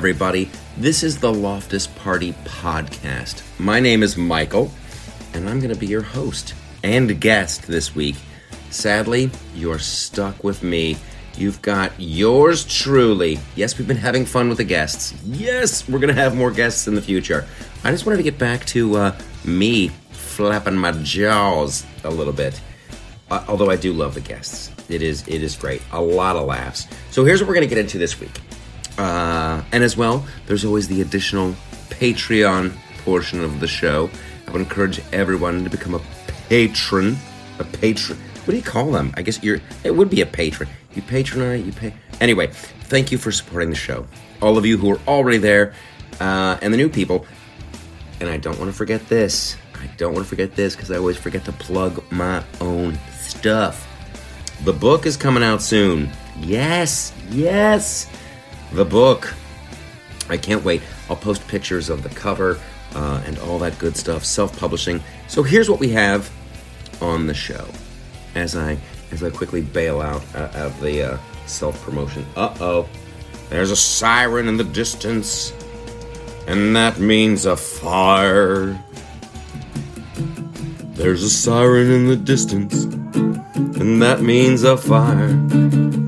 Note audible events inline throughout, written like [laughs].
Everybody. This is the Loftus Party Podcast. My name is Michael, and I'm going to be your host and guest this week. Sadly, you're stuck with me. You've got yours truly. Yes, we've been having fun with the guests. Yes, we're going to have more guests in the future. I just wanted to get back to uh, me flapping my jaws a little bit. Uh, although I do love the guests. It is it is great. A lot of laughs. So here's what we're going to get into this week. Uh, and as well, there's always the additional Patreon portion of the show. I would encourage everyone to become a patron. A patron. What do you call them? I guess you're. It would be a patron. You patronize. You pay. Anyway, thank you for supporting the show. All of you who are already there, uh, and the new people. And I don't want to forget this. I don't want to forget this because I always forget to plug my own stuff. The book is coming out soon. Yes, yes. The book. I can't wait. I'll post pictures of the cover uh, and all that good stuff. Self-publishing. So here's what we have on the show. As I as I quickly bail out uh, of the uh, self-promotion. Uh oh. There's a siren in the distance, and that means a fire. There's a siren in the distance, and that means a fire.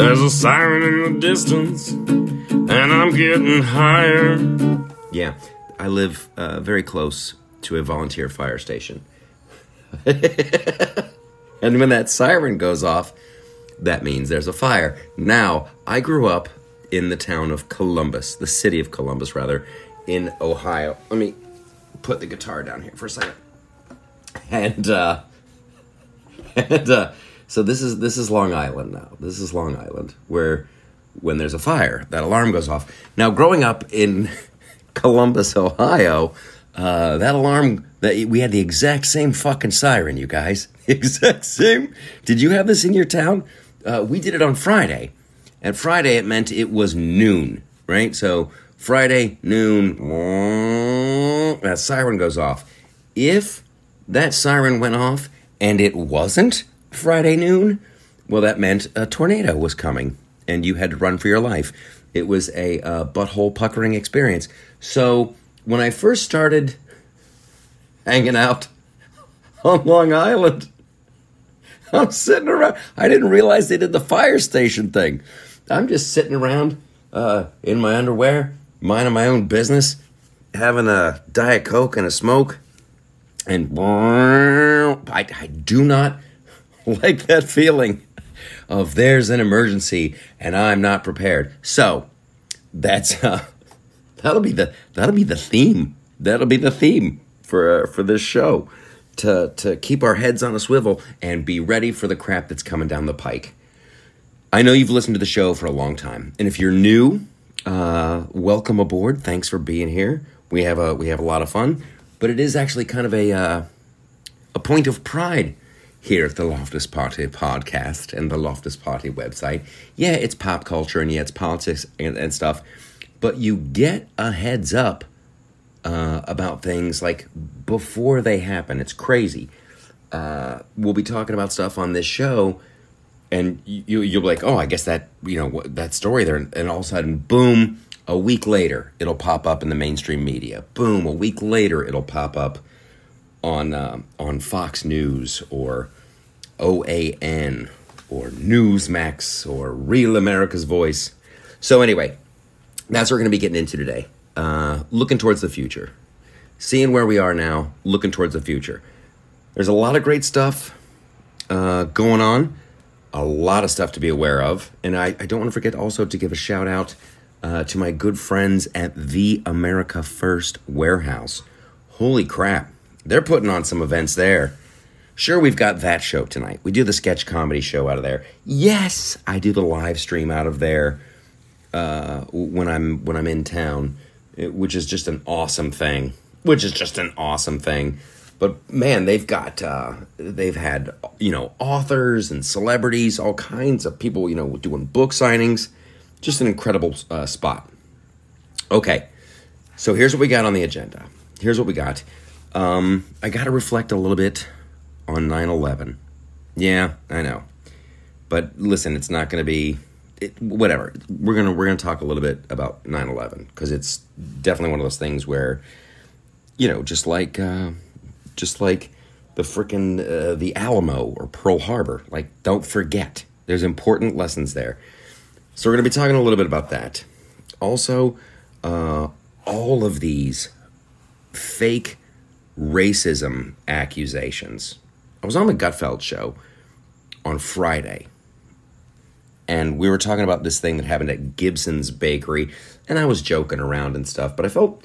There's a siren in the distance, and I'm getting higher. Yeah, I live uh, very close to a volunteer fire station. [laughs] and when that siren goes off, that means there's a fire. Now, I grew up in the town of Columbus, the city of Columbus, rather, in Ohio. Let me put the guitar down here for a second. [laughs] And, uh, [laughs] and, uh, so this is this is Long Island now. This is Long Island where when there's a fire, that alarm goes off. Now, growing up in [laughs] Columbus, Ohio, uh, that alarm that we had the exact same fucking siren, you guys. [laughs] Exact same. Did you have this in your town? Uh, we did it on Friday. And Friday it meant it was noon, right? So Friday noon, [sniffs] that siren goes off. If that siren went off and it wasn't Friday noon, well, that meant a tornado was coming and you had to run for your life. It was a uh, butthole puckering experience. So when I first started hanging out [laughs] on Long Island, [laughs] I'm sitting around. I didn't realize they did the fire station thing. I'm just sitting around uh, in my underwear, minding my own business, having a Diet Coke and a smoke. And [laughs] I, I do not [laughs] like that feeling of there's an emergency and I'm not prepared. So that's uh, that'll be the that'll be the theme. That'll be the theme for uh, for this show to to keep our heads on a swivel and be ready for the crap that's coming down the pike. I know you've listened to the show for a long time, and if you're new, uh, welcome aboard. Thanks for being here. We have a we have a lot of fun, but it is actually kind of a uh, a point of pride here at the Loftus Party podcast and the Loftus Party website. Yeah, it's pop culture and yeah, it's politics and, and stuff, but you get a heads up uh, about things like before they happen. It's crazy. Uh, we'll be talking about stuff on this show, and you you'll be like, oh, I guess that you know that story there, and all of a sudden, boom, a week later, it'll pop up in the mainstream media. Boom, a week later, it'll pop up on uh, on Fox News or OAN or Newsmax or Real America's Voice. So anyway, that's what we're going to be getting into today. Uh, looking towards the future, seeing where we are now, looking towards the future. There's a lot of great stuff uh, going on, a lot of stuff to be aware of, and I, I don't want to forget also to give a shout out uh, to my good friends at the America First Warehouse. Holy crap! They're putting on some events there. Sure, we've got that show tonight. We do the sketch comedy show out of there. Yes, I do the live stream out of there uh, when I'm when I'm in town, which is just an awesome thing. Which is just an awesome thing. But man, they've got uh, they've had you know authors and celebrities, all kinds of people you know doing book signings. Just an incredible uh, spot. Okay, so here's what we got on the agenda. Here's what we got. Um, I got to reflect a little bit on 9 11. Yeah, I know. But listen, it's not going to be it, whatever. We're gonna we're gonna talk a little bit about 9/11 because it's definitely one of those things where, you know, just like uh, just like the frickin' uh, the Alamo or Pearl Harbor, like don't forget. There's important lessons there. So we're gonna be talking a little bit about that. Also, uh, all of these fake racism accusations. I was on the Gutfeld show on Friday and we were talking about this thing that happened at Gibson's Bakery, and I was joking around and stuff, but I felt,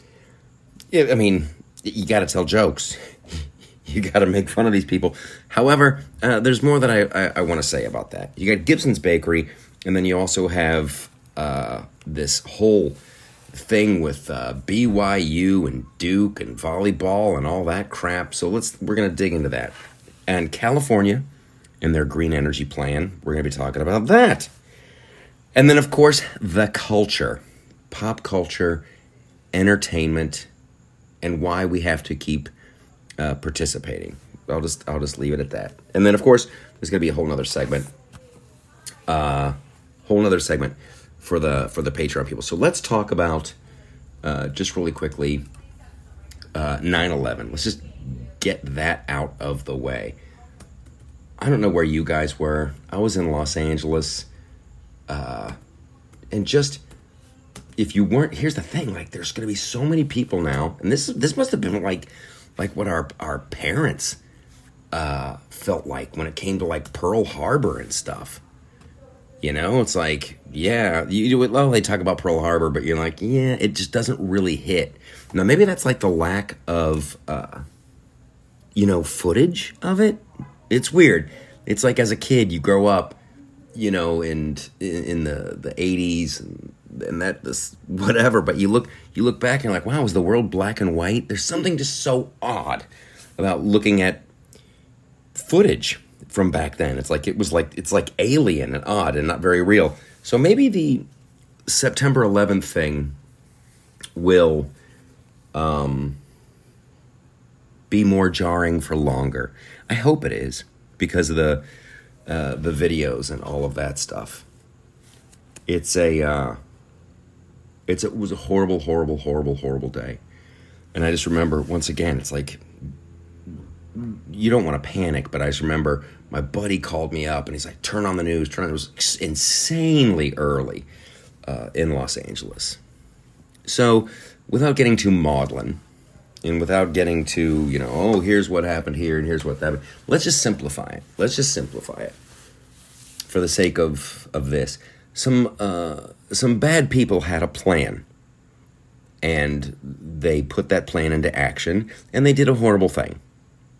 I mean, you got to tell jokes. [laughs] you got to make fun of these people. However, uh, there's more that I, I, I want to say about that. You got Gibson's Bakery, and then you also have uh, this whole thing with uh, BYU and Duke and volleyball and all that crap. So let's we're gonna dig into that. And California and their green energy plan. We're gonna be talking about that. And then, of course, the culture, pop culture, entertainment, and why we have to keep uh, participating. I'll just I'll just leave it at that. And then, of course, there's gonna be a whole nother segment, uh, whole nother segment for the for the Patreon people. So let's talk about uh, just really quickly uh, 9/11. Let's just get that out of the way. I don't know where you guys were. I was in Los Angeles uh, and just if you weren't here's the thing like there's going to be so many people now and this this must have been like like what our our parents uh, felt like when it came to like Pearl Harbor and stuff. You know, it's like, yeah, you do it. Well, they talk about Pearl Harbor, but you're like, yeah, it just doesn't really hit. Now, maybe that's like the lack of, uh, you know, footage of it. It's weird. It's like as a kid, you grow up you know, and in, in the the eighties and, and that this whatever. But you look you look back and you're like, wow, was the world black and white? There's something just so odd about looking at footage from back then. It's like it was like it's like alien and odd and not very real. So maybe the September 11th thing will um, be more jarring for longer. I hope it is because of the uh, the videos and all of that stuff. It's a uh, it's a, it was a horrible, horrible, horrible, horrible day, and I just remember once again, it's like you don't want to panic, but I just remember my buddy called me up and he's like, "Turn on the news." Turn. on. It was insanely early uh, in Los Angeles, so without getting too maudlin and without getting to you know oh here's what happened here and here's what happened let's just simplify it let's just simplify it for the sake of of this some uh, some bad people had a plan and they put that plan into action and they did a horrible thing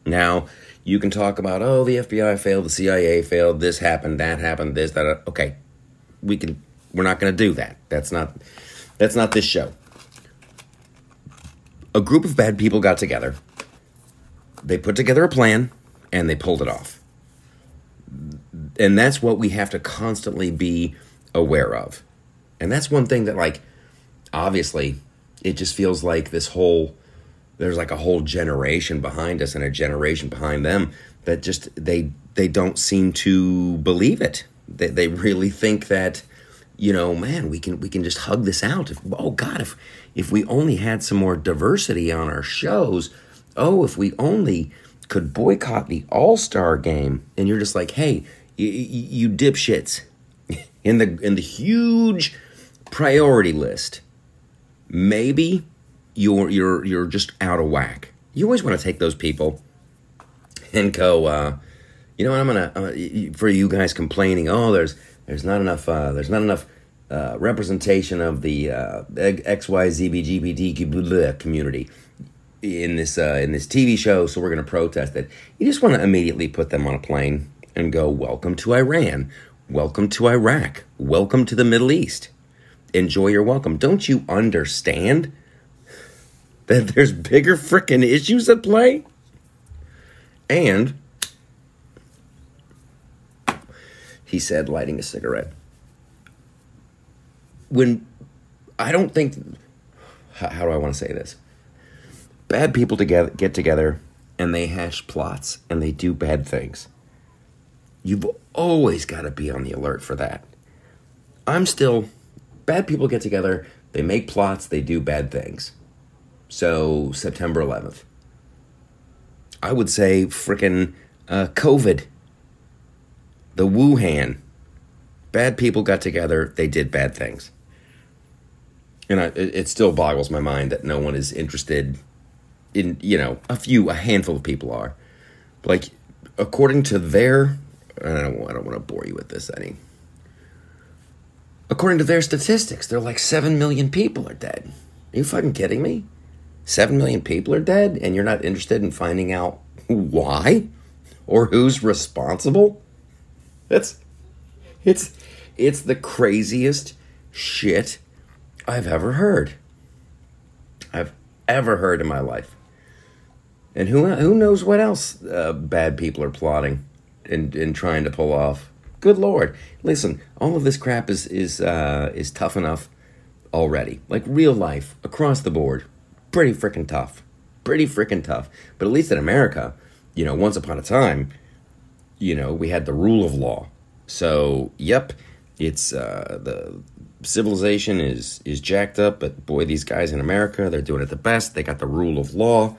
now you can talk about oh the fbi failed the cia failed this happened that happened this that okay we can we're not going to do that that's not that's not this show a group of bad people got together. They put together a plan and they pulled it off. And that's what we have to constantly be aware of. And that's one thing that, like, obviously, it just feels like this whole, there's like a whole generation behind us and a generation behind them that just, they, they don't seem to believe it. They, they really think that, you know, man, we can we can just hug this out. If, oh God, if if we only had some more diversity on our shows, oh, if we only could boycott the All Star game, and you're just like, hey, you, you dipshits, [laughs] in the in the huge priority list, maybe you're you're you're just out of whack. You always want to take those people and go, uh, you know what? I'm gonna uh, for you guys complaining. Oh, there's there's not enough. Uh, there's not enough uh, representation of the uh, XYZBGBT community in this uh, in this TV show. So we're going to protest it. You just want to immediately put them on a plane and go, "Welcome to Iran. Welcome to Iraq. Welcome to the Middle East. Enjoy your welcome." Don't you understand that there's bigger freaking issues at play? And he said, lighting a cigarette. When I don't think, how, how do I want to say this? Bad people together get together and they hash plots and they do bad things. You've always got to be on the alert for that. I'm still bad people get together, they make plots, they do bad things. So September 11th. I would say freaking uh, COVID, the Wuhan. Bad people got together, they did bad things. And I, it, still boggles my mind that no one is interested in, you know, a few, a handful of people are. Like, according to their, I don't, I don't want to bore you with this any. According to their statistics, they're like 7 million people are dead. Are you fucking kidding me? 7 million people are dead, and you're not interested in finding out why or who's responsible? That's it's it's the craziest shit I've ever heard. I've ever heard in my life. And who who knows what else uh, bad people are plotting and, and trying to pull off. Good lord. Listen, all of this crap is is uh, is tough enough already. Like real life across the board. Pretty freaking tough. Pretty freaking tough. But at least in America, you know, once upon a time, you know, we had the rule of law. So, yep, it's uh, the civilization is is jacked up, but boy, these guys in America, they're doing it the best. They got the rule of law.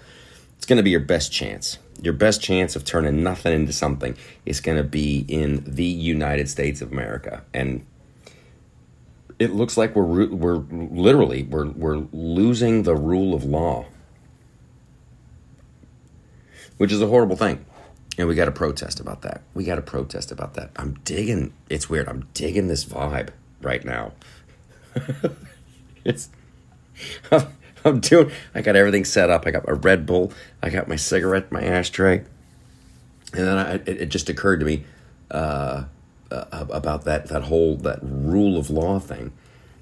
It's going to be your best chance. Your best chance of turning nothing into something is going to be in the United States of America. And it looks like we're we're literally we're we're losing the rule of law. Which is a horrible thing. And we got to protest about that. We got to protest about that. I'm digging. It's weird. I'm digging this vibe right now. [laughs] it's. I'm, doing. I got everything set up. I got my Red Bull. I got my cigarette, my ashtray, and then I, it, it, just occurred to me uh, uh, about that that whole that rule of law thing.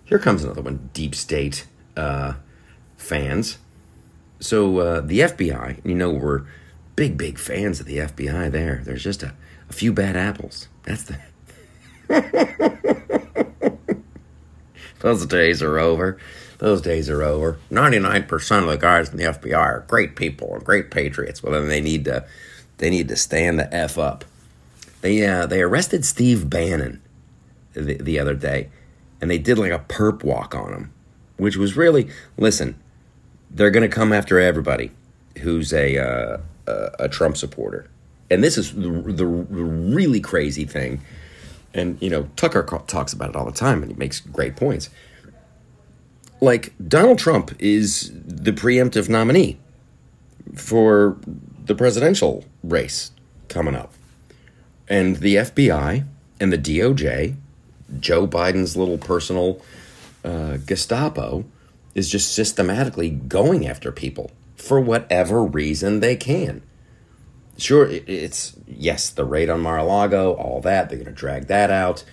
Here comes another one. Deep state uh, fans. So uh, the FBI. You know we're big, big fans of the FBI there. There's just a, a few bad apples. That's the. [laughs] Those days are over. Those days are over. 99% of the guys in the FBI are great people and great patriots. Well, then they need to, they need to stand the F up. They, uh, they arrested Steve Bannon the, the other day, and they did like a perp walk on him, which was really, listen, they're going to come after everybody who's a, uh, a Trump supporter. And this is the, the really crazy thing. And, you know, Tucker talks about it all the time and he makes great points. Like, Donald Trump is the preemptive nominee for the presidential race coming up. And the FBI and the DOJ, Joe Biden's little personal uh, Gestapo, is just systematically going after people for whatever reason they can. Sure, it's yes, the raid on Mar-a-Lago, all that. They're going to drag that out.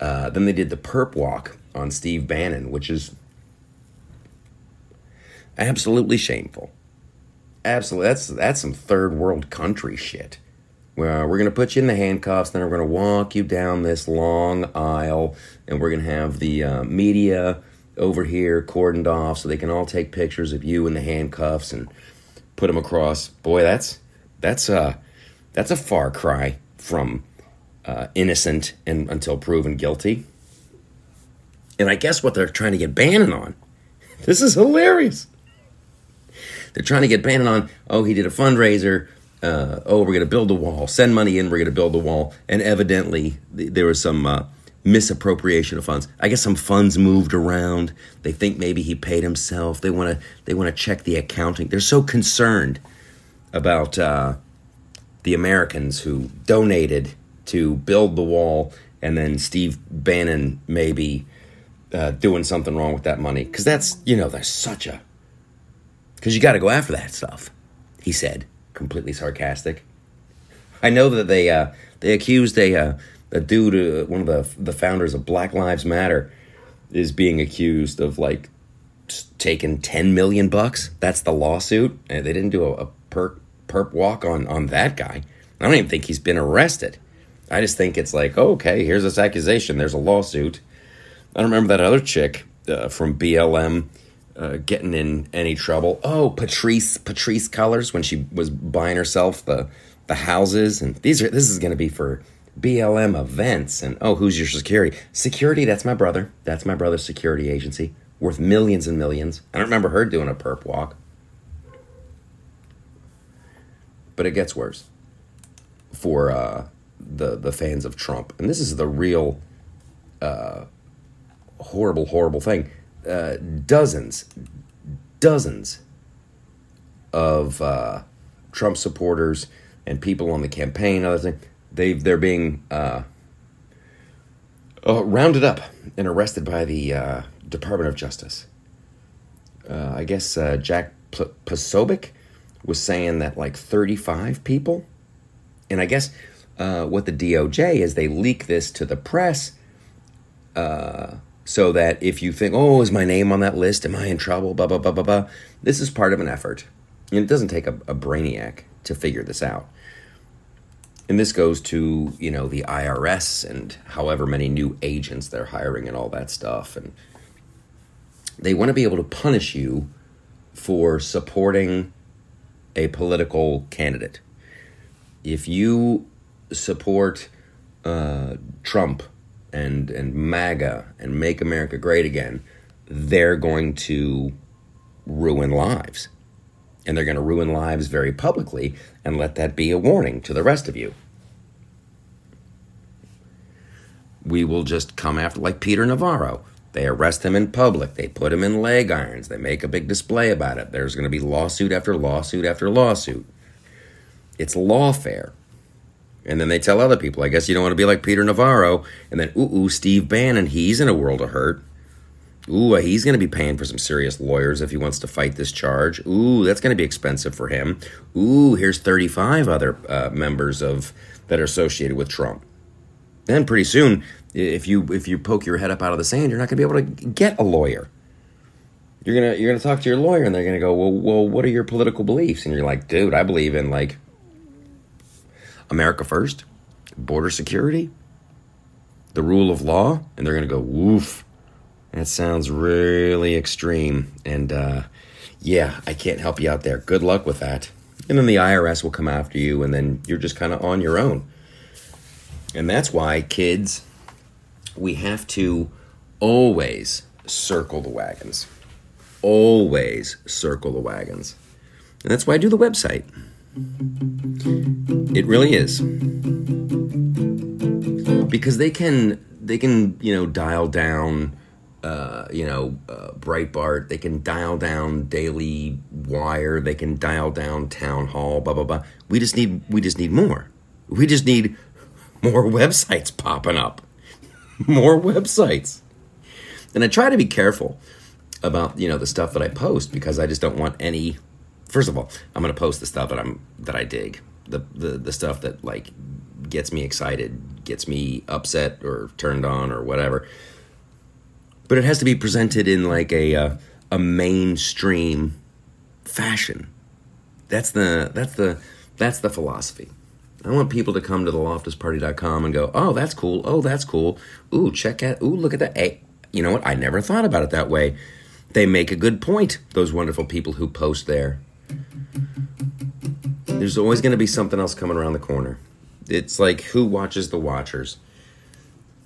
Uh, then they did the perp walk on Steve Bannon, which is absolutely shameful. Absolutely, that's that's some third world country shit. Where we're going to put you in the handcuffs, then we're going to walk you down this long aisle, and we're going to have the uh, media over here cordoned off so they can all take pictures of you in the handcuffs and put them across. Boy, that's that's a uh, that's a far cry from uh, innocent and until proven guilty. And I guess what they're trying to get Bannon on. [laughs] This is hilarious. They're trying to get Bannon on. Oh, he did a fundraiser. Uh, oh, we're going to build a wall. Send money in. We're going to build a wall. And evidently, th- there was some uh, misappropriation of funds. I guess some funds moved around. They think maybe he paid himself. They want to they want to check the accounting. They're so concerned about uh, the Americans who donated to build the wall, and then Steve Bannon maybe uh, doing something wrong with that money because that's you know there's such a because you got to go after that stuff. He said, completely sarcastic. I know that they uh, they accused a uh, a dude, uh, one of the the founders of Black Lives Matter, is being accused of like taking ten million bucks. That's the lawsuit, and they didn't do a, a perp perp walk on on that guy. I don't even think he's been arrested. I just think it's like, oh, okay, here's this accusation. There's a lawsuit. I don't remember that other chick uh, from BLM uh, getting in any trouble. Oh, Patrisse Patrisse Cullors when she was buying herself the the houses, and these are this is going to be for BLM events and oh, who's your security? Security, that's my brother. That's my brother's security agency, worth millions and millions. I don't remember her doing a perp walk. But it gets worse for uh, the the fans of Trump, and this is the real uh, horrible, horrible thing. Uh, dozens, dozens of uh, Trump supporters and people on the campaign, other thing, they they're being uh, uh, rounded up and arrested by the uh, Department of Justice. I guess Jack P- Posobiec was saying that like 35 people, and I guess what the DOJ is they leak this to the press so that if you think, oh, is my name on that list? Am I in trouble? Blah, blah, blah, blah, blah. This is part of an effort. And it doesn't take a, a brainiac to figure this out. And this goes to, you know, the IRS and however many new agents they're hiring and all that stuff. And they want to be able to punish you for supporting a political candidate. If you support uh, Trump and and MAGA and Make America Great Again, they're going to ruin lives. And they're going to ruin lives very publicly and let that be a warning to the rest of you. We will just come after, like Peter Navarro. They arrest him in public. They put him in leg irons. They make a big display about it. There's going to be lawsuit after lawsuit after lawsuit. It's lawfare. And then they tell other people, I guess you don't want to be like Peter Navarro. And then, ooh, ooh Steve Bannon, he's in a world of hurt. Ooh, he's going to be paying for some serious lawyers if he wants to fight this charge. Ooh, that's going to be expensive for him. Ooh, here's 35 other uh, members of that are associated with Trump. Then pretty soon, if you if you poke your head up out of the sand, you're not going to be able to get a lawyer. You're gonna you're gonna talk to your lawyer, and they're gonna go, well, well, what are your political beliefs? And you're like, dude, I believe in like America first, border security, the rule of law, and they're going to go, woof. That sounds really extreme. And uh, yeah, I can't help you out there. Good luck with that. And then the IRS will come after you, and then you're just kind of on your own. And that's why, kids, we have to always circle the wagons. Always circle the wagons. And that's why I do the website. It really is. Because they can they can, you know, dial down uh, you know, uh, Breitbart, they can dial down Daily Wire, they can dial down Town Hall, blah blah blah. We just need we just need more. We just need more [laughs] websites popping up. [laughs] more websites. And I try to be careful about, you know, the stuff that I post because I just don't want any first of all, I'm to post the stuff that I'm that I dig, the the the stuff that like gets me excited, gets me upset or turned on or whatever. But it has to be presented in like a uh, a mainstream fashion. That's the that's the that's the philosophy. I want people to come to the loftusparty.com and go, "Oh, that's cool. Oh, that's cool. Ooh, check out. Ooh, look at that. Hey, you know what? I never thought about it that way." They make a good point. Those wonderful people who post there there's always going to be something else coming around the corner. It's like who watches the watchers?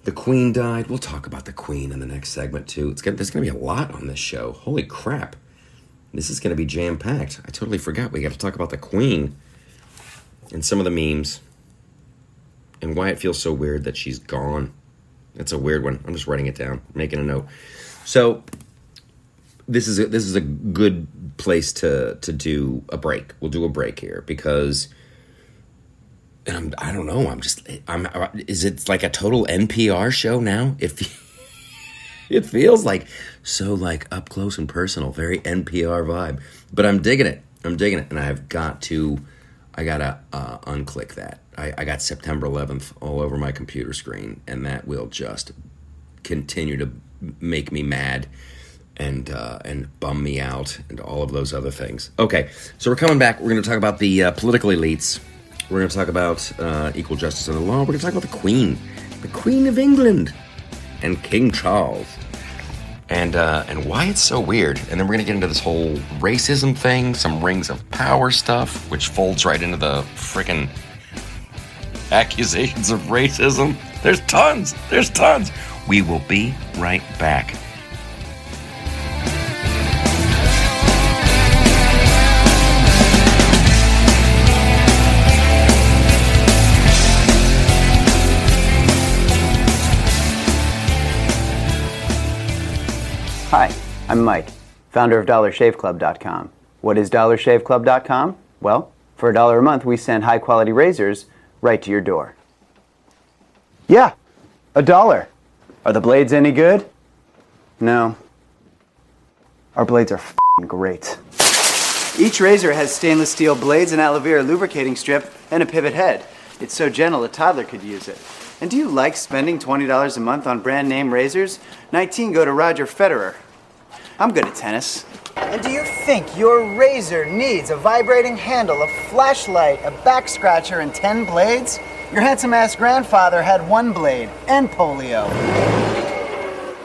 The Queen died. We'll talk about the Queen in the next segment too. It's gonna, there's going to be a lot on this show. Holy crap! This is going to be jam packed. I totally forgot we got to talk about the Queen and some of the memes and why it feels so weird that she's gone. That's a weird one. I'm just writing it down, making a note. So this is a, this is a good place to to do a break. We'll do a break here because and I'm I don't know. I'm just I'm is it like a total NPR show now? If [laughs] it feels like so like up close and personal, very NPR vibe. But I'm digging it. I'm digging it, and I've got to I gotta uh, unclick that. I, I got September 11th all over my computer screen, and that will just continue to make me mad and uh, and bum me out and all of those other things. Okay, so we're coming back. We're going to talk about the uh, political elites. We're going to talk about uh, equal justice under the law. We're going to talk about the Queen, the Queen of England, and King Charles, and uh, and why it's so weird. And then we're going to get into this whole racism thing, some rings of power stuff, which folds right into the freaking accusations of racism. There's tons. There's tons. We will be right back. Hi, I'm Mike, founder of DollarShaveClub.com. What is DollarShaveClub.com? Well, for a dollar a month, we send high quality razors right to your door. Yeah, a dollar. Are the blades any good? No. Our blades are great. Each razor has stainless steel blades, an aloe vera lubricating strip, and a pivot head. It's so gentle a toddler could use it. And do you like spending $20 a month on brand name razors? 19 go to Roger Federer. I'm good at tennis. And do you think your razor needs a vibrating handle, a flashlight, a back scratcher, and 10 blades? Your handsome ass grandfather had one blade and polio.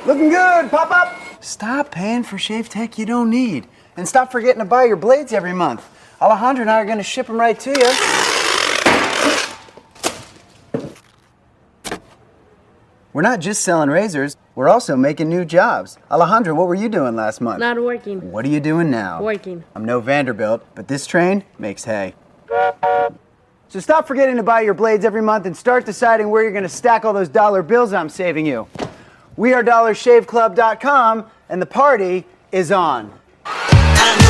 Looking good, pop up! Stop paying for shave tech you don't need. And stop forgetting to buy your blades every month. Alejandro and I are going to ship them right to you. We're not just selling razors, we're also making new jobs. Alejandro, what were you doing last month? Not working. What are you doing now? Working. I'm no Vanderbilt, but this train makes hay. So stop forgetting to buy your blades every month and start deciding where you're going to stack all those dollar bills I'm saving you. We are DollarShaveClub.com, and the party is on. I know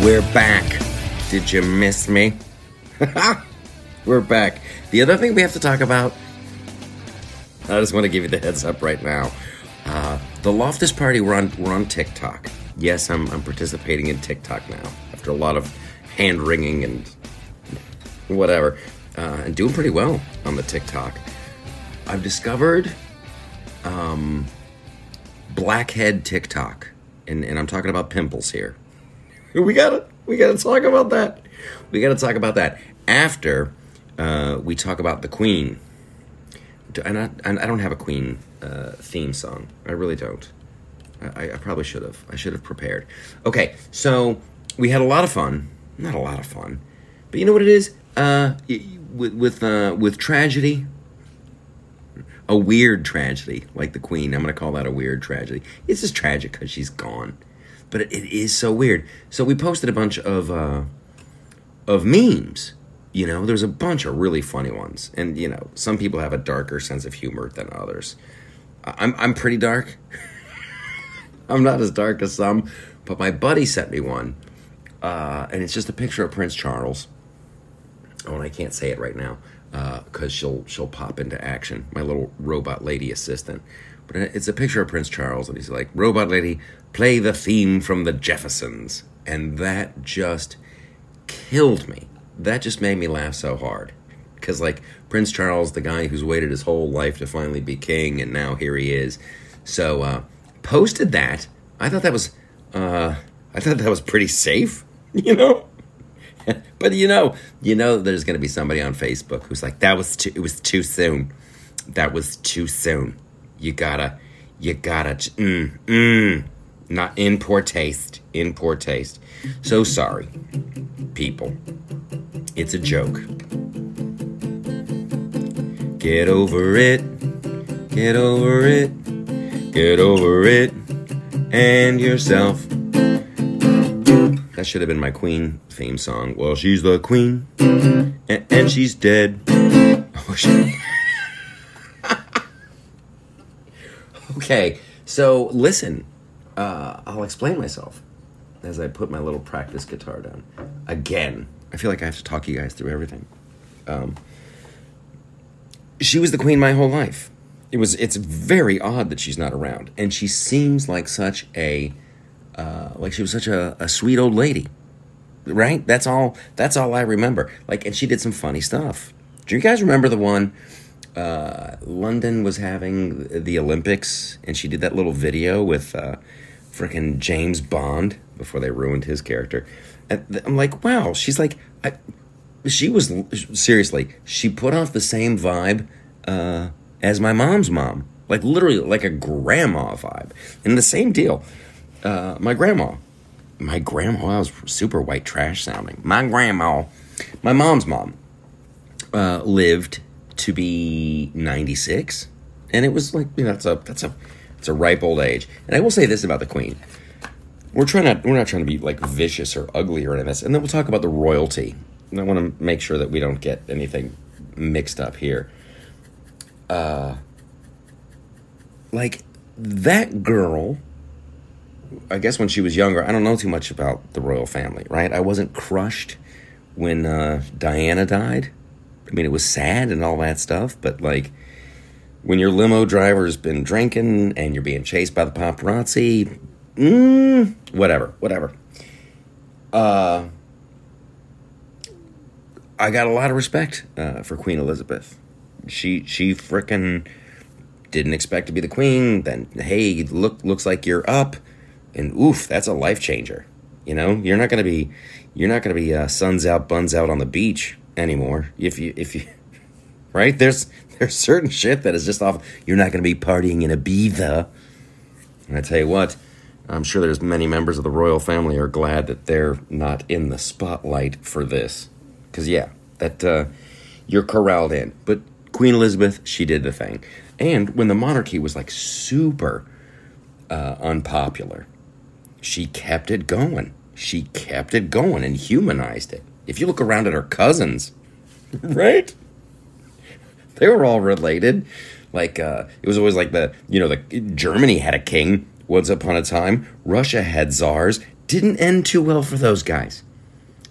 We're back. Did you miss me? [laughs] We're back. The other thing we have to talk about, I just want to give you the heads up right now. Uh, the Loftus Party, we're on, we're on TikTok. Yes, I'm, I'm participating in TikTok now after a lot of hand wringing and whatever, uh, and doing pretty well on the TikTok. I've discovered um, blackhead TikTok, and, and I'm talking about pimples here. [laughs] We gotta we gotta talk about that. We gotta talk about that after uh, we talk about the Queen. And I, and I don't have a Queen uh, theme song. I really don't. I, I probably should have. I should have prepared. Okay, so we had a lot of fun. Not a lot of fun, but you know what it is. Uh, with with uh, with tragedy, a weird tragedy like the Queen. I'm gonna call that a weird tragedy. It's just tragic because she's gone, but it, it is so weird. So we posted a bunch of uh, of memes. You know, there's a bunch of really funny ones, and you know, some people have a darker sense of humor than others. I'm I'm pretty dark. [laughs] I'm not as dark as some, but my buddy sent me one, uh, and it's just a picture of Prince Charles. Oh, and I can't say it right now because she'll she'll pop into action. My little robot lady assistant, but it's a picture of Prince Charles, and he's like, "Robot lady, play the theme from the Jeffersons," and that just killed me. That just made me laugh so hard because like Prince Charles, the guy who's waited his whole life to finally be king, and now here he is. So uh, posted that. I thought that was uh, I thought that was pretty safe, [laughs] you know. but you know, you know, there's going to be somebody on Facebook who's like, "That was too. It was too soon. That was too soon. You gotta, you gotta. Mm, mm, not in poor taste. In poor taste. So sorry, people. It's a joke. Get over it. Get over it. Get over it. And yourself. That should have been my Queen theme song. Well, she's the Queen, and, and she's dead. [laughs] Oh, she- [laughs] okay, so listen, uh, I'll explain myself as I put my little practice guitar down. Again, I feel like I have to talk you guys through everything. Um, she was the queen my whole life. It was. It's very odd that she's not around, and she seems like such a uh, like she was such a, a sweet old lady right that's all that's all i remember like and she did some funny stuff Do you guys remember the one? Uh, London was having the Olympics, and she did that little video with uh, freaking James Bond before they ruined his character. I'm like, wow, she's like, I, she was seriously, she put off the same vibe uh, as my mom's mom, like literally like a grandma vibe, and the same deal. Uh, my grandma, my grandma, I was super white trash sounding. My grandma, my mom's mom, uh, lived to be 96, and it was like you know, that's a that's a it's a ripe old age. And I will say this about the Queen. We're trying not we're not trying to be like vicious or ugly or anything. This. And then we'll talk about the royalty. And I want to make sure that we don't get anything mixed up here. Uh like that girl I guess when she was younger, I don't know too much about the royal family, right? I wasn't crushed when uh, Diana died. I mean, it was sad and all that stuff, but like when your limo driver's been drinking and you're being chased by the paparazzi, mm, whatever, whatever. Uh, I got a lot of respect uh, for Queen Elizabeth. She she frickin' didn't expect to be the queen. Then hey, look looks like you're up, and oof, that's a life changer. You know, you're not gonna be you're not gonna be uh, suns out, buns out on the beach anymore. If you if you [laughs] right there's there's certain shit that is just off. You're not gonna be partying in Ibiza. And I tell you what, I'm sure there's many members of the royal family are glad that they're not in the spotlight for this. Because yeah, that uh, you're corralled in. But Queen Elizabeth, she did the thing. And when the monarchy was like super uh, unpopular, she kept it going. She kept it going and humanized it. If you look around at her cousins, [laughs] right? They were all related. Like uh, it was always like the you know the Germany had a king once upon a time. Russia had czars. Didn't end too well for those guys.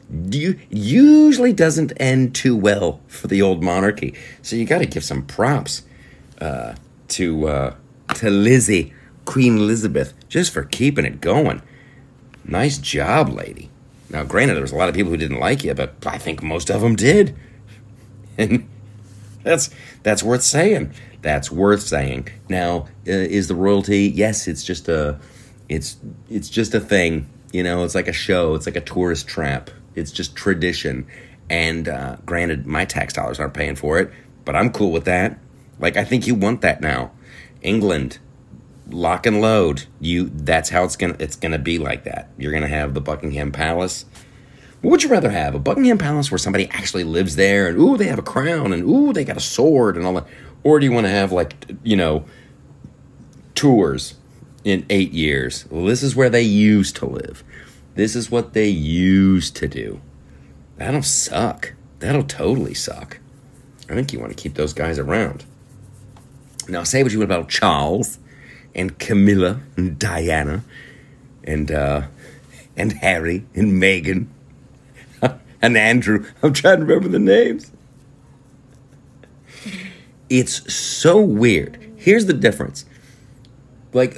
You usually doesn't end too well for the old monarchy. So you got to give some props uh, to uh, to Lizzie, Queen Elizabeth, just for keeping it going. Nice job, lady. Now, granted, there was a lot of people who didn't like you, but I think most of them did, [laughs] and that's that's worth saying. That's worth saying. Now, uh, is the royalty? Yes, it's just a, it's it's just a thing. You know, it's like a show. It's like a tourist trap. It's just tradition. And uh, granted, my tax dollars aren't paying for it, but I'm cool with that. Like, I think you want that now. England, lock and load. You that's how it's gonna it's gonna be like that. You're gonna have the Buckingham Palace. What would you rather have? A Buckingham Palace where somebody actually lives there and ooh they have a crown and ooh they got a sword and all that, or do you want to have like you know tours in eight years? Well, this is where they used to live. This is what they used to do. That'll suck. That'll totally suck. I think you want to keep those guys around. Now, say what you would about Charles and Camilla and Diana and uh, and Harry and Meghan [laughs] and Andrew. I'm trying to remember the names. It's so weird. Here's the difference. Like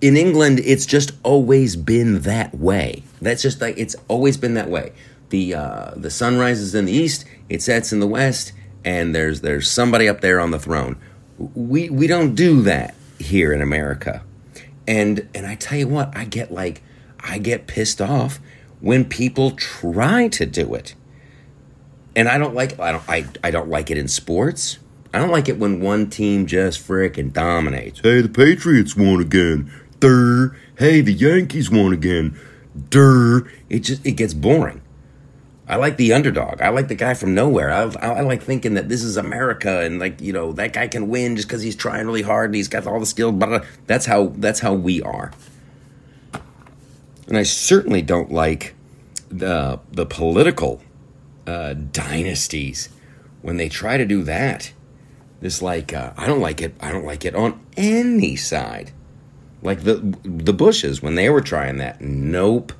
in England, it's just always been that way. That's just like it's always been that way. The uh, the sun rises in the east, it sets in the west, and there's there's somebody up there on the throne. We we don't do that here in America. And and I tell you what, I get like I get pissed off when people try to do it. And I don't like I don't I, I don't like it in sports. I don't like it when one team just frickin' dominates. Hey, the Patriots won again. Durr. Hey, the Yankees won again. Durr. It just it gets boring. I like the underdog. I like the guy from nowhere. I, I, I like thinking that this is America and like you know that guy can win just because he's trying really hard and he's got all the skill. But that's how that's how we are. And I certainly don't like the the political uh, dynasties when they try to do that. This like uh, I don't like it. I don't like it on any side. Like the the Bushes when they were trying that. Nope,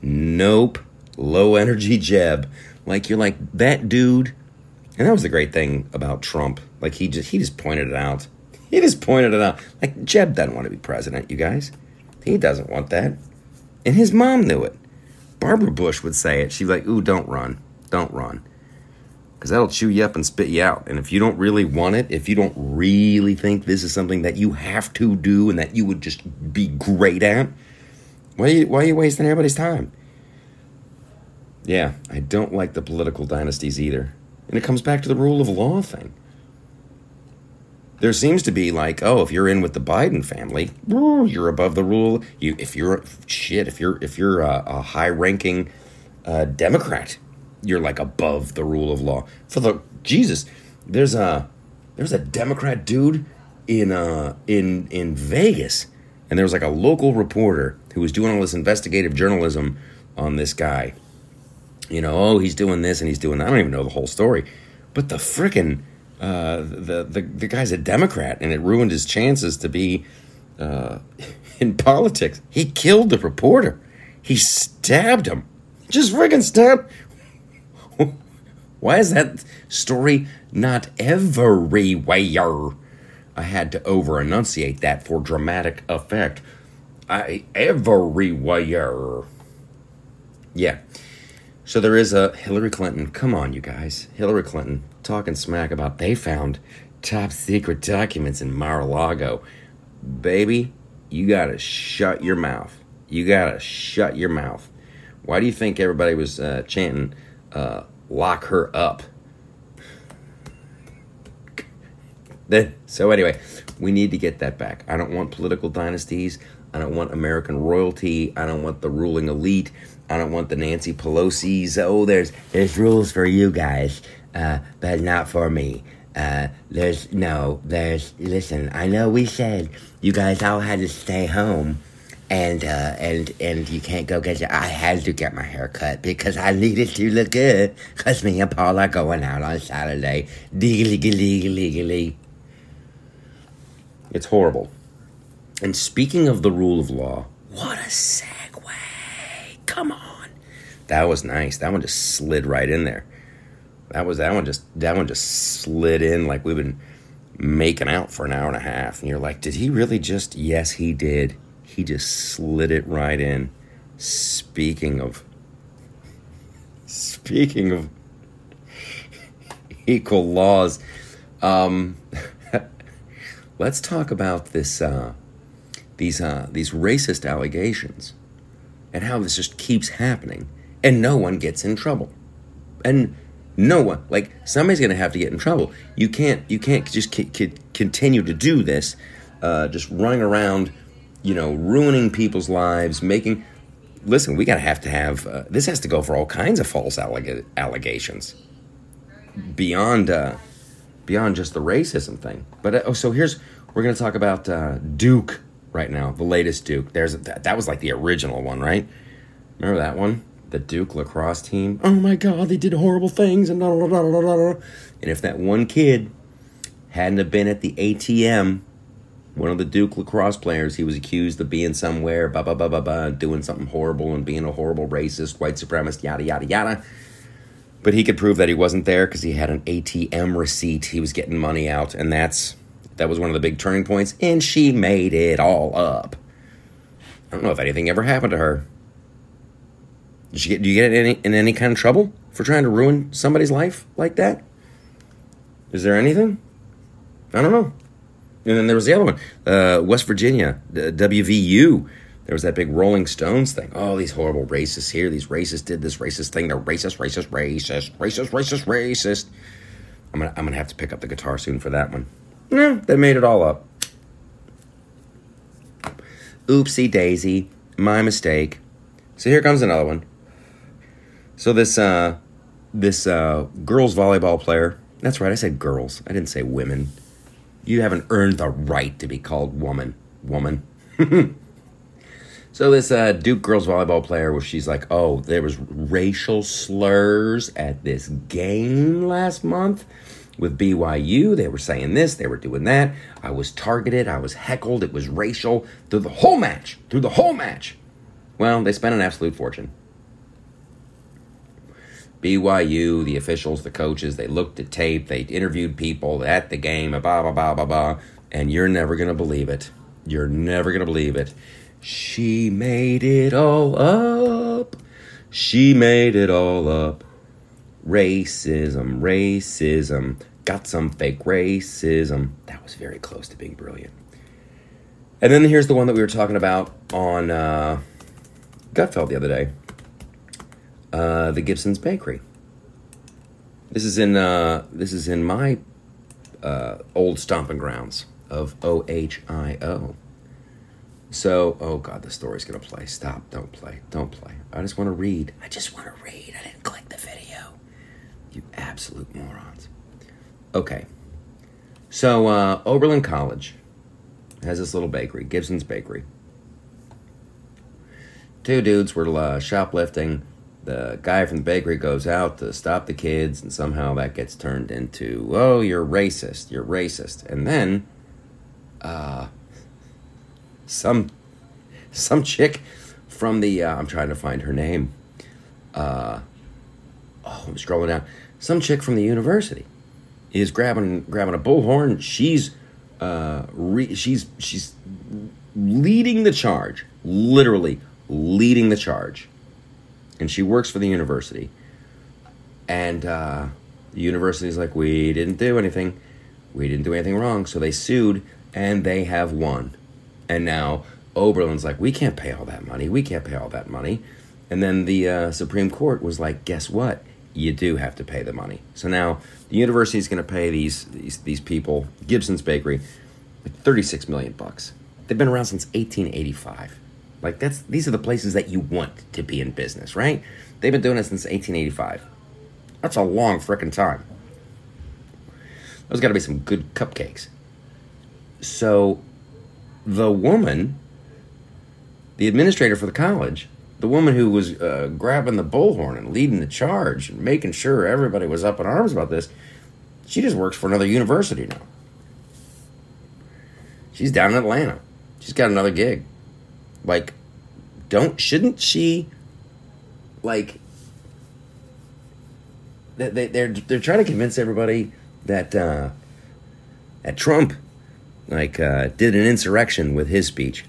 nope. Low energy Jeb. Like you're like that dude. And that was the great thing about Trump. Like he just he just pointed it out. He just pointed it out. Like Jeb doesn't want to be president. You guys, he doesn't want that. And his mom knew it. Barbara Bush would say it. She's like, "Ooh, don't run, don't run." Because that'll chew you up and spit you out. And if you don't really want it, if you don't really think this is something that you have to do and that you would just be great at, why are you, why are you wasting everybody's time? Yeah, I don't like the political dynasties either. And it comes back to the rule of law thing. There seems to be like, oh, if you're in with the Biden family, you're above the rule. You, if you're shit, if you're if you're a, a high-ranking uh, Democrat, you're like above the rule of law. For the Jesus, there's a there's a Democrat dude in uh in in Vegas, and there was like a local reporter who was doing all this investigative journalism on this guy. You know, oh, he's doing this and he's doing that. I don't even know the whole story, but the frickin' uh, the the the guy's a Democrat, and it ruined his chances to be uh, [laughs] in politics. He killed the reporter. He stabbed him. Just friggin' stabbed. Why is that story not everywhere? I had to over enunciate that for dramatic effect. I everywhere. Yeah. So there is a Hillary Clinton. Come on, you guys. Hillary Clinton talking smack about they found top secret documents in Mar-a-Lago. Baby, you gotta shut your mouth. You gotta shut your mouth. Why do you think everybody was uh, chanting, uh, lock her up? Then, so anyway, we need to get that back. I don't want political dynasties. I don't want American royalty. I don't want the ruling elite. I don't want the Nancy Pelosi's. Oh, there's there's rules for you guys, uh, but not for me. Uh, there's no, there's. Listen, I know we said you guys all had to stay home, and uh, and and you can't go get your. I had to get my hair cut because I needed to look good. Cause me and Paul are going out on Saturday. Legally, legally, legally. It's horrible. And speaking of the rule of law, what a segue! Come on, that was nice. That one just slid right in there. That was that one just that one just slid in like we've been making out for an hour and a half, and you're like, did he really just? Yes, he did. He just slid it right in. Speaking of, speaking of equal laws, um, [laughs] let's talk about this. Uh, these uh, these racist allegations and how this just keeps happening and no one gets in trouble and no one like somebody's gonna have to get in trouble you can't you can't just c- c- continue to do this uh, just running around you know ruining people's lives making listen we gotta have to have uh, this has to go for all kinds of false alleg- allegations beyond uh, beyond just the racism thing but uh, oh so here's we're gonna talk about uh, duke right now. The latest Duke. There's that, that was like the original one, right? Remember that one? The Duke lacrosse team. Oh my God, they did horrible things and. And if that one kid hadn't have been at the ATM, one of the Duke lacrosse players, he was accused of being somewhere, blah blah blah blah blah, doing something horrible and being a horrible racist, white supremacist, yada yada yada. But he could prove that he wasn't there because he had an ATM receipt. He was getting money out, and that's that was one of the big turning points, and she made it all up. I don't know if anything ever happened to her. Did you get? Do you get in any, in any kind of trouble for trying to ruin somebody's life like that? Is there anything? I don't know. And then there was the other one, uh, West Virginia, WVU. There was that big Rolling Stones thing. Oh, these horrible racists here. These racists did this racist thing. They're racist, racist, racist, racist, racist, racist. I'm gonna, I'm gonna have to pick up the guitar soon for that one. No, they made it all up. Oopsie daisy, my mistake. So here comes another one. So this uh this uh girls volleyball player. That's right, I said girls. I didn't say women. You haven't earned the right to be called woman. Woman. [laughs] so this uh, Duke girls volleyball player, where she's like, "Oh, there was racial slurs at this game last month with BYU. They were saying this, they were doing that. I was targeted, I was heckled, it was racial through the whole match. Through the whole match. Well, they spent an absolute fortune. BYU, the officials, the coaches, they looked at tape, they interviewed people at the game, blah, blah, blah, blah, blah, and you're never going to believe it. You're never going to believe it. She made it all up. She made it all up. Racism, racism, got some fake racism. That was very close to being brilliant. And then here's the one that we were talking about on uh, Gutfeld the other day uh, the Gibson's Bakery. This is in uh, this is in my uh, old stomping grounds of OHIO. So, oh god, the story's gonna play. Stop! Don't play! Don't play! I just want to read. I just want to read. I didn't click the video. You absolute morons. Okay. So, uh, Oberlin College has this little bakery, Gibson's Bakery. Two dudes were uh, shoplifting. The guy from the bakery goes out to stop the kids, and somehow that gets turned into, oh, you're racist, you're racist. And then, uh, some, some chick from the, uh, I'm trying to find her name. Uh, oh, I'm scrolling down. Some chick from the university is grabbing grabbing a bullhorn. She's uh, re- she's she's leading the charge, literally leading the charge, and she works for the university. And uh, the university's like, we didn't do anything, we didn't do anything wrong, so they sued, and they have won. And now Oberlin's like, we can't pay all that money, we can't pay all that money. And then the uh, Supreme Court was like, guess what? You do have to pay the money. So now the university is going to pay these, these these people, Gibson's Bakery, like 36 million bucks. They've been around since 1885. Like that's these are the places that you want to be in business, right? They've been doing it since 1885. That's a long frickin' time. There's got to be some good cupcakes. So the woman, the administrator for the college, the woman who was uh, grabbing the bullhorn and leading the charge and making sure everybody was up in arms about this, she just works for another university now. She's down in Atlanta. She's got another gig. Like, don't shouldn't she like they, they, they're they're trying to convince everybody that uh, that Trump like uh, did an insurrection with his speech.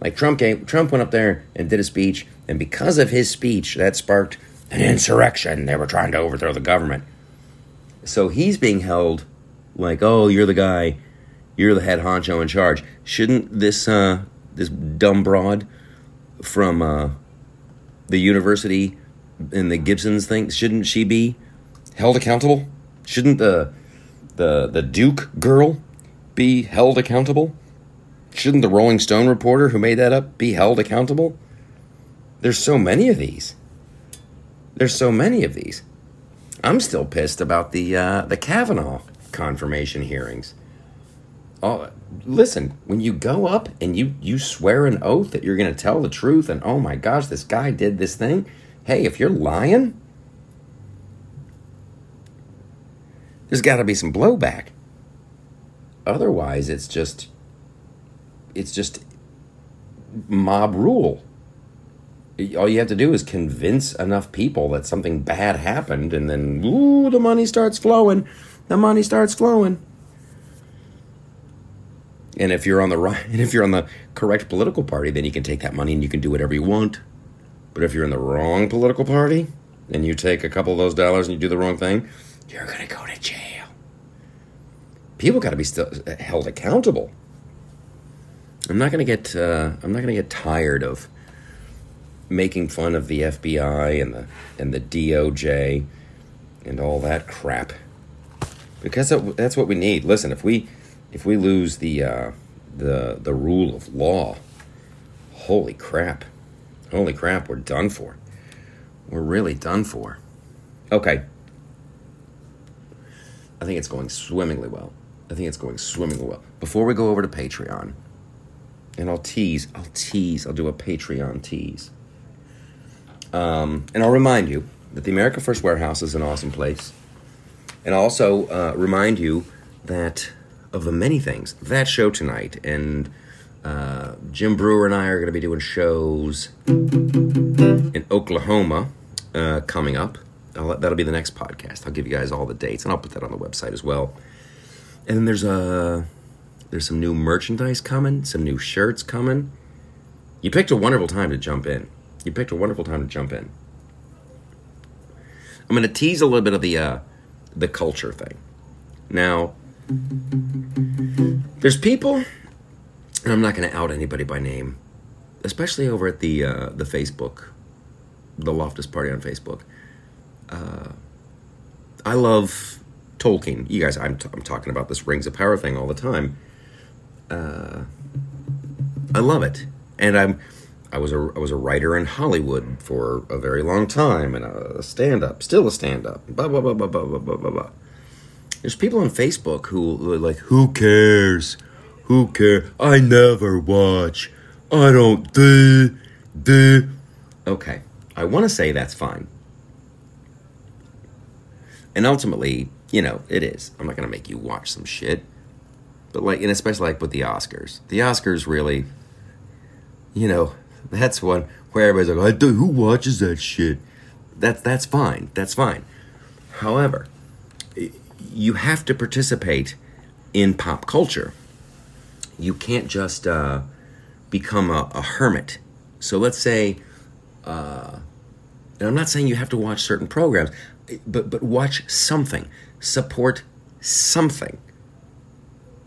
Like Trump came, Trump went up there and did a speech, and because of his speech, that sparked an insurrection. They were trying to overthrow the government. So he's being held like, oh, you're the guy, you're the head honcho in charge. Shouldn't this uh, this dumb broad from uh, the university and the Gibsons thing, shouldn't she be held accountable? Shouldn't the the the Duke girl be held accountable? Shouldn't the Rolling Stone reporter who made that up be held accountable? There's so many of these. There's so many of these. I'm still pissed about the uh, the Kavanaugh confirmation hearings. Oh, listen, when you go up and you you swear an oath that you're going to tell the truth, and oh my gosh, this guy did this thing. Hey, if you're lying, there's got to be some blowback. Otherwise, it's just it's just mob rule. All you have to do is convince enough people that something bad happened, and then ooh, the money starts flowing. The money starts flowing. And if you're on the right, [laughs] and if you're on the correct political party, then you can take that money and you can do whatever you want. But if you're in the wrong political party and you take a couple of those dollars and you do the wrong thing, you're gonna go to jail. People got to be still held accountable. I'm not gonna get. Uh, I'm not gonna get tired of making fun of the FBI and the and the DOJ and all that crap because that's what we need. Listen, if we if we lose the uh, the the rule of law, holy crap, holy crap, we're done for. We're really done for. Okay. I think it's going swimmingly well. I think it's going swimmingly well. Before we go over to Patreon, and I'll tease, I'll tease, I'll do a Patreon tease. Um, and I'll remind you that the America First Warehouse is an awesome place. And also uh, remind you that of the many things, that show tonight, and uh, Jim Breuer and I are going to be doing shows in Oklahoma uh, coming up. I'll, that'll be the next podcast. I'll give you guys all the dates, and I'll put that on the website as well. And then there's a there's some new merchandise coming, some new shirts coming. You picked a wonderful time to jump in. You picked a wonderful time to jump in. I'm going to tease a little bit of the uh, the culture thing. Now, there's people, and I'm not going to out anybody by name, especially over at the uh, the Facebook, the Loftus Party on Facebook. Uh, I love Tolkien. You guys, I'm, t- I'm talking about this Rings of Power thing all the time. Uh, I love it, and I'm I was a I was a writer in Hollywood for a very long time, and a stand up, still a stand up. Blah blah blah blah blah blah blah blah. There's people on Facebook who, like, "Who cares? Who care? I never watch. I don't do do." Okay, I want to say that's fine, and ultimately, you know, it is. I'm not gonna make you watch some shit, but like, and especially like with the Oscars, the Oscars really, you know, that's one where everybody's like, I do, "Who watches that shit?" That's that's fine. That's fine. However, you have to participate in pop culture. You can't just uh, become a, a hermit. So let's say, uh, and I'm not saying you have to watch certain programs, but but watch something, support something.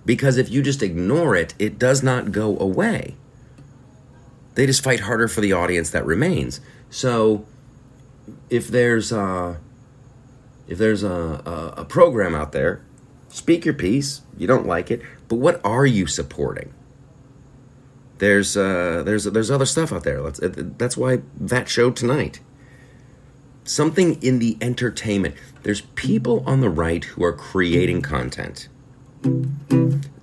Because if you just ignore it, it does not go away. They just fight harder for the audience that remains. So if there's uh, if there's a, a, a program out there, speak your piece. You don't like it, but what are you supporting? There's uh, there's there's other stuff out there. Let's, uh, that's why that show tonight. Something in the entertainment. There's people on the right who are creating content.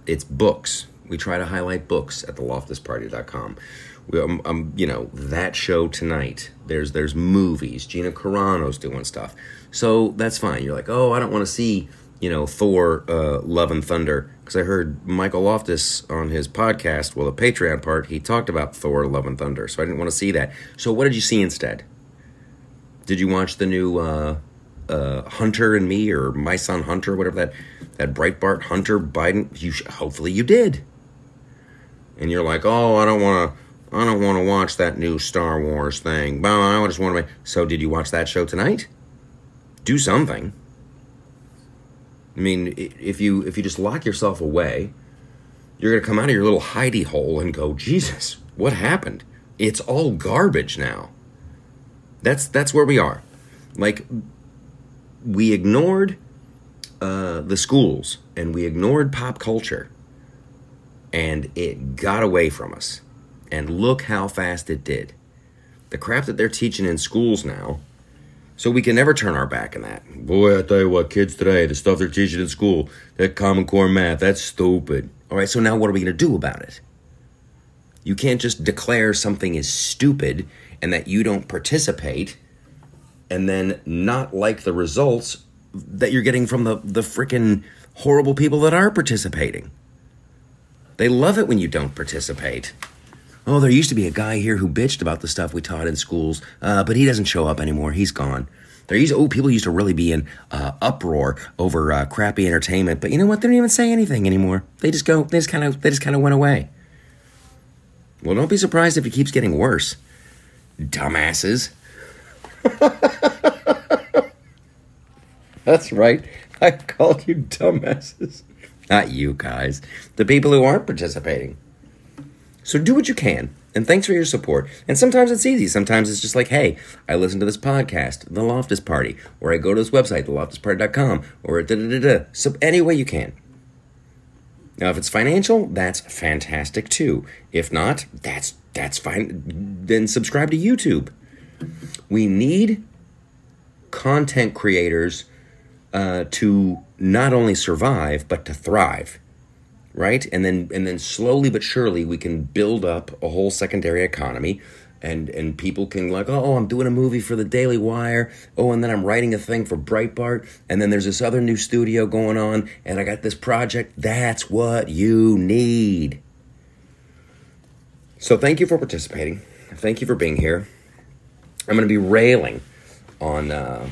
It's books. We try to highlight books at theloftusparty.com. We, um, um, you know that show tonight. There's there's movies. Gina Carano's doing stuff. So that's fine. You're like, oh, I don't want to see, you know, Thor, uh, Love and Thunder, because I heard Michael Loftus on his podcast, well, the Patreon part, he talked about Thor, Love and Thunder, so I didn't want to see that. So what did you see instead? Did you watch the new uh, uh, Hunter and Me or My Son Hunter, whatever that that Breitbart Hunter Biden? You sh- hopefully you did. And you're like, oh, I don't want to. I don't want to watch that new Star Wars thing. But I just want to. So, did you watch that show tonight? Do something. I mean, if you if you just lock yourself away, you're going to come out of your little hidey hole and go, "Jesus, what happened? It's all garbage now." That's that's where we are. Like we ignored uh, the schools and we ignored pop culture, and it got away from us. And look how fast it did. The crap that they're teaching in schools now so we can never turn our back on that. Boy, I tell you what, kids today, the stuff they're teaching in school, that Common Core math, that's stupid. All right, so now what are we going to do about it? You can't just declare something is stupid and that you don't participate and then not like the results that you're getting from the, the freaking horrible people that are participating. They love it when you don't participate. Oh, there used to be a guy here who bitched about the stuff we taught in schools, uh, but he doesn't show up anymore. He's gone. There used oh people used to really be in uh, uproar over uh, crappy entertainment, but you know what? They don't even say anything anymore. They just go. They just kind of. They just kind of went away. Well, don't be surprised if it keeps getting worse. Dumbasses. [laughs] That's right. I called you dumbasses. Not you guys. The people who aren't participating. So do what you can. And thanks for your support. And sometimes it's easy. Sometimes it's just like, hey, I listen to this podcast, The Loftus Party, or I go to this website, theloftusparty.com, or da da da da. So any way you can. Now, if it's financial, that's fantastic too. If not, that's that's fine. Then subscribe to YouTube. We need content creators uh, to not only survive but to thrive right? And then and then slowly but surely we can build up a whole secondary economy and and people can like oh I'm doing a movie for the Daily Wire. Oh and then I'm writing a thing for Breitbart. And then there's this other new studio going on and I got this project. That's what you need. So thank you for participating. Thank you for being here. I'm going to be railing on uh,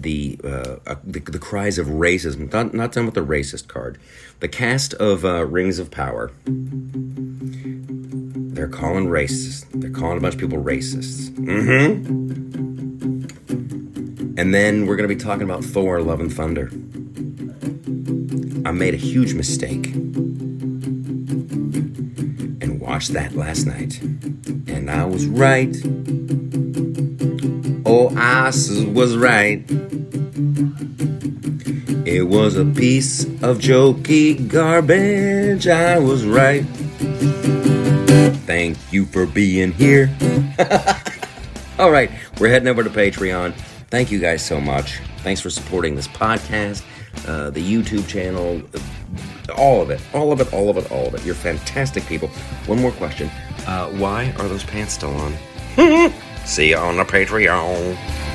the, uh, uh, the, the cries of racism. Not not done with the racist card. The cast of uh, Rings of Power. They're calling racists. They're calling a bunch of people racists. Mm-hmm. And then we're to be talking about Thor Love and Thunder. I made a huge mistake and watched that last night. And I was right. I was right. It was a piece of jokey garbage. I was right. Thank you for being here. [laughs] All right, we're heading over to Patreon. Thank you guys so much. Thanks for supporting this podcast, uh, the YouTube channel, all of it, all of it, all of it, all of it. You're fantastic people. One more question uh, Why are those pants still on? [laughs] See you on the Patreon.